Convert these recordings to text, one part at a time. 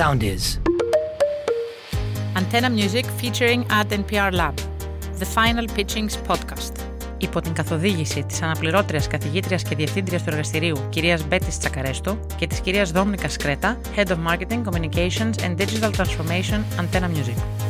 Sound is. Antenna Music featuring Ad NPR Lab. The Final Pitchings Podcast. Υπό την καθοδήγηση της αναπληρώτριας καθηγήτριας και διευθύντριας του εργαστηρίου κυρίας Μπέτης Τσακαρέστο και της κυρίας Δόμνικα Σκρέτα, Head of Marketing, Communications and Digital Transformation, Antenna Music.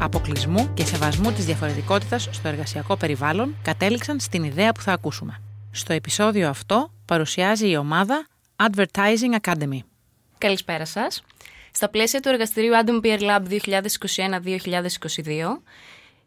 αποκλεισμού και σεβασμού της διαφορετικότητας στο εργασιακό περιβάλλον κατέληξαν στην ιδέα που θα ακούσουμε. Στο επεισόδιο αυτό παρουσιάζει η ομάδα Advertising Academy. Καλησπέρα σας. Στα πλαίσια του εργαστηρίου Adam Peer Lab 2021-2022,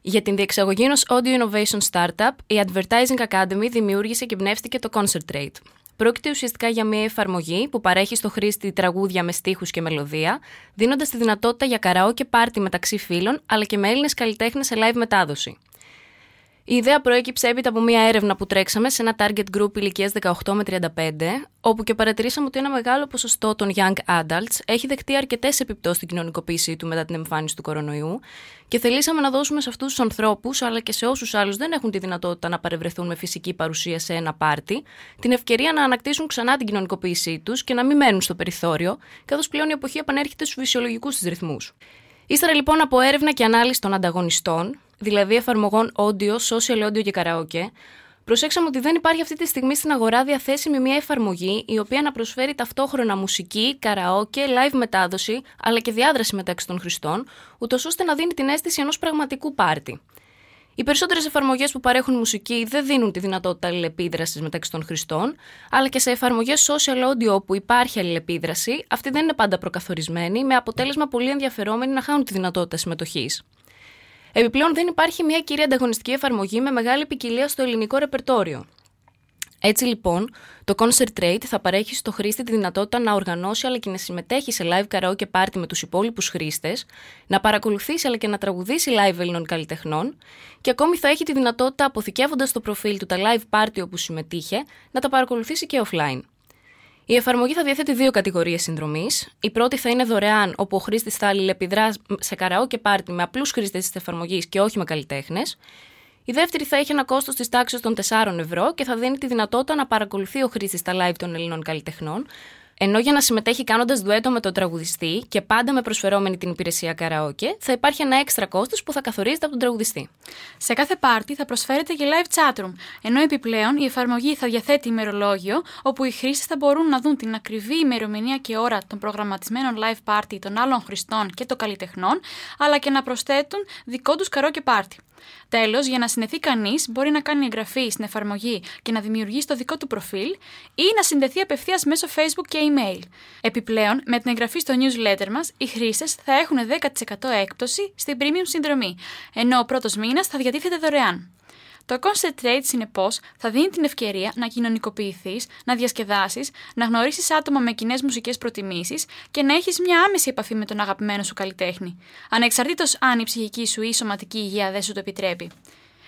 για την διεξαγωγή ενός Audio Innovation Startup, η Advertising Academy δημιούργησε και εμπνεύστηκε το Concentrate, Πρόκειται ουσιαστικά για μια εφαρμογή που παρέχει στο χρήστη τραγούδια με στίχους και μελωδία, δίνοντας τη δυνατότητα για καραό και πάρτι μεταξύ φίλων, αλλά και με Έλληνες καλλιτέχνες σε live μετάδοση. Η ιδέα προέκυψε έπειτα από μια έρευνα που τρέξαμε σε ένα target group ηλικίας 18 με 35, όπου και παρατηρήσαμε ότι ένα μεγάλο ποσοστό των young adults έχει δεχτεί αρκετές επιπτώσεις στην κοινωνικοποίησή του μετά την εμφάνιση του κορονοϊού και θελήσαμε να δώσουμε σε αυτούς τους ανθρώπους, αλλά και σε όσους άλλους δεν έχουν τη δυνατότητα να παρευρεθούν με φυσική παρουσία σε ένα πάρτι, την ευκαιρία να ανακτήσουν ξανά την κοινωνικοποίησή τους και να μην μένουν στο περιθώριο, καθώς πλέον η εποχή επανέρχεται στους φυσιολογικούς της ρυθμούς. Ύστερα λοιπόν από έρευνα και ανάλυση των ανταγωνιστών, δηλαδή εφαρμογών audio, social audio και karaoke, προσέξαμε ότι δεν υπάρχει αυτή τη στιγμή στην αγορά διαθέσιμη μια εφαρμογή η οποία να προσφέρει ταυτόχρονα μουσική, karaoke, live μετάδοση, αλλά και διάδραση μεταξύ των χρηστών, ούτως ώστε να δίνει την αίσθηση ενός πραγματικού πάρτι. Οι περισσότερες εφαρμογές που παρέχουν μουσική δεν δίνουν τη δυνατότητα αλληλεπίδρασης μεταξύ των χρηστών, αλλά και σε εφαρμογές social audio όπου υπάρχει αλληλεπίδραση, αυτή δεν είναι πάντα προκαθορισμένη, με αποτέλεσμα πολύ ενδιαφερόμενοι να χάνουν τη δυνατότητα συμμετοχής. Επιπλέον, δεν υπάρχει μια κυρία ανταγωνιστική εφαρμογή με μεγάλη ποικιλία στο ελληνικό ρεπερτόριο. Έτσι λοιπόν, το Concert Rate θα παρέχει στο χρήστη τη δυνατότητα να οργανώσει αλλά και να συμμετέχει σε live karaoke party με τους υπόλοιπους χρήστες, να παρακολουθήσει αλλά και να τραγουδήσει live Έλληνων καλλιτεχνών και ακόμη θα έχει τη δυνατότητα αποθηκεύοντας στο προφίλ του τα live party όπου συμμετείχε να τα παρακολουθήσει και offline. Η εφαρμογή θα διαθέτει δύο κατηγορίες συνδρομής. Η πρώτη θα είναι δωρεάν, όπου ο χρήστης θα αλληλεπιδρά σε και πάρτι με απλούς χρήστες της εφαρμογής και όχι με καλλιτέχνες. Η δεύτερη θα έχει ένα κόστος της τάξης των 4 ευρώ και θα δίνει τη δυνατότητα να παρακολουθεί ο χρήστης τα live των Ελλήνων καλλιτεχνών, ενώ για να συμμετέχει κάνοντας ντουέτο με τον τραγουδιστή και πάντα με προσφερόμενη την υπηρεσία καραόκε, θα υπάρχει ένα έξτρα κόστος που θα καθορίζεται από τον τραγουδιστή. Σε κάθε πάρτι θα προσφέρεται και live chatroom, ενώ επιπλέον η εφαρμογή θα διαθέτει ημερολόγιο, όπου οι χρήστες θα μπορούν να δουν την ακριβή ημερομηνία και ώρα των προγραμματισμένων live party των άλλων χρηστών και των καλλιτεχνών, αλλά και να προσθέτουν δικό τους καρόκε πάρτι. Τέλος, για να συνδεθεί κανείς, μπορεί να κάνει εγγραφή στην εφαρμογή και να δημιουργήσει το δικό του προφίλ ή να συνδεθεί απευθείας μέσω Facebook και email. Επιπλέον, με την εγγραφή στο newsletter μας, οι χρήστες θα έχουν 10% έκπτωση στην premium συνδρομή, ενώ ο πρώτος μήνας θα διατίθεται δωρεάν. Το Concentrate, συνεπώς, θα δίνει την ευκαιρία να κοινωνικοποιηθείς, να διασκεδάσεις, να γνωρίσεις άτομα με κοινές μουσικές προτιμήσεις και να έχεις μια άμεση επαφή με τον αγαπημένο σου καλλιτέχνη, ανεξαρτήτως αν η ψυχική σου ή η σωματική υγεία δεν σου το επιτρέπει.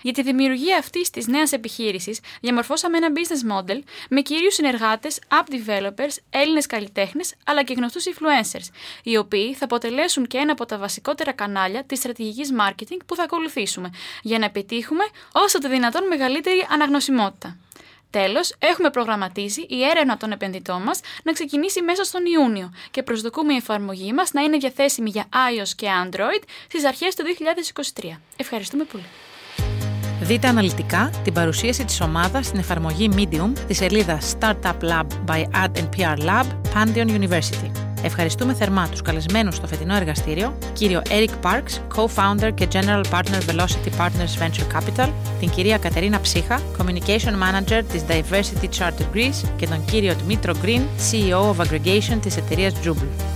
Για τη δημιουργία αυτής της νέας επιχείρησης, διαμορφώσαμε ένα business model με κυρίους συνεργάτες, app developers, Έλληνες καλλιτέχνες αλλά και γνωστούς influencers, οι οποίοι θα αποτελέσουν και ένα από τα βασικότερα κανάλια της στρατηγικής marketing που θα ακολουθήσουμε, για να πετύχουμε όσο το δυνατόν μεγαλύτερη αναγνωσιμότητα. Τέλος, έχουμε προγραμματίσει η έρευνα των επενδυτών μας να ξεκινήσει μέσα στον Ιούνιο και προσδοκούμε η εφαρμογή μας να είναι διαθέσιμη για iOS και Android στις αρχές του 2023. Ευχαριστούμε πολύ. Δείτε αναλυτικά την παρουσίαση της ομάδας στην εφαρμογή Medium της σελίδας Startup Lab by Ad PR Lab, Pantheon University. Ευχαριστούμε θερμά τους καλεσμένους στο φετινό εργαστήριο, κύριο Eric Parks, Co-Founder και General Partner Velocity Partners Venture Capital, την κυρία Κατερίνα Ψύχα, Communication Manager της Diversity Charter Greece και τον κύριο Dmitro Green, CEO of Aggregation της εταιρείας Jubel.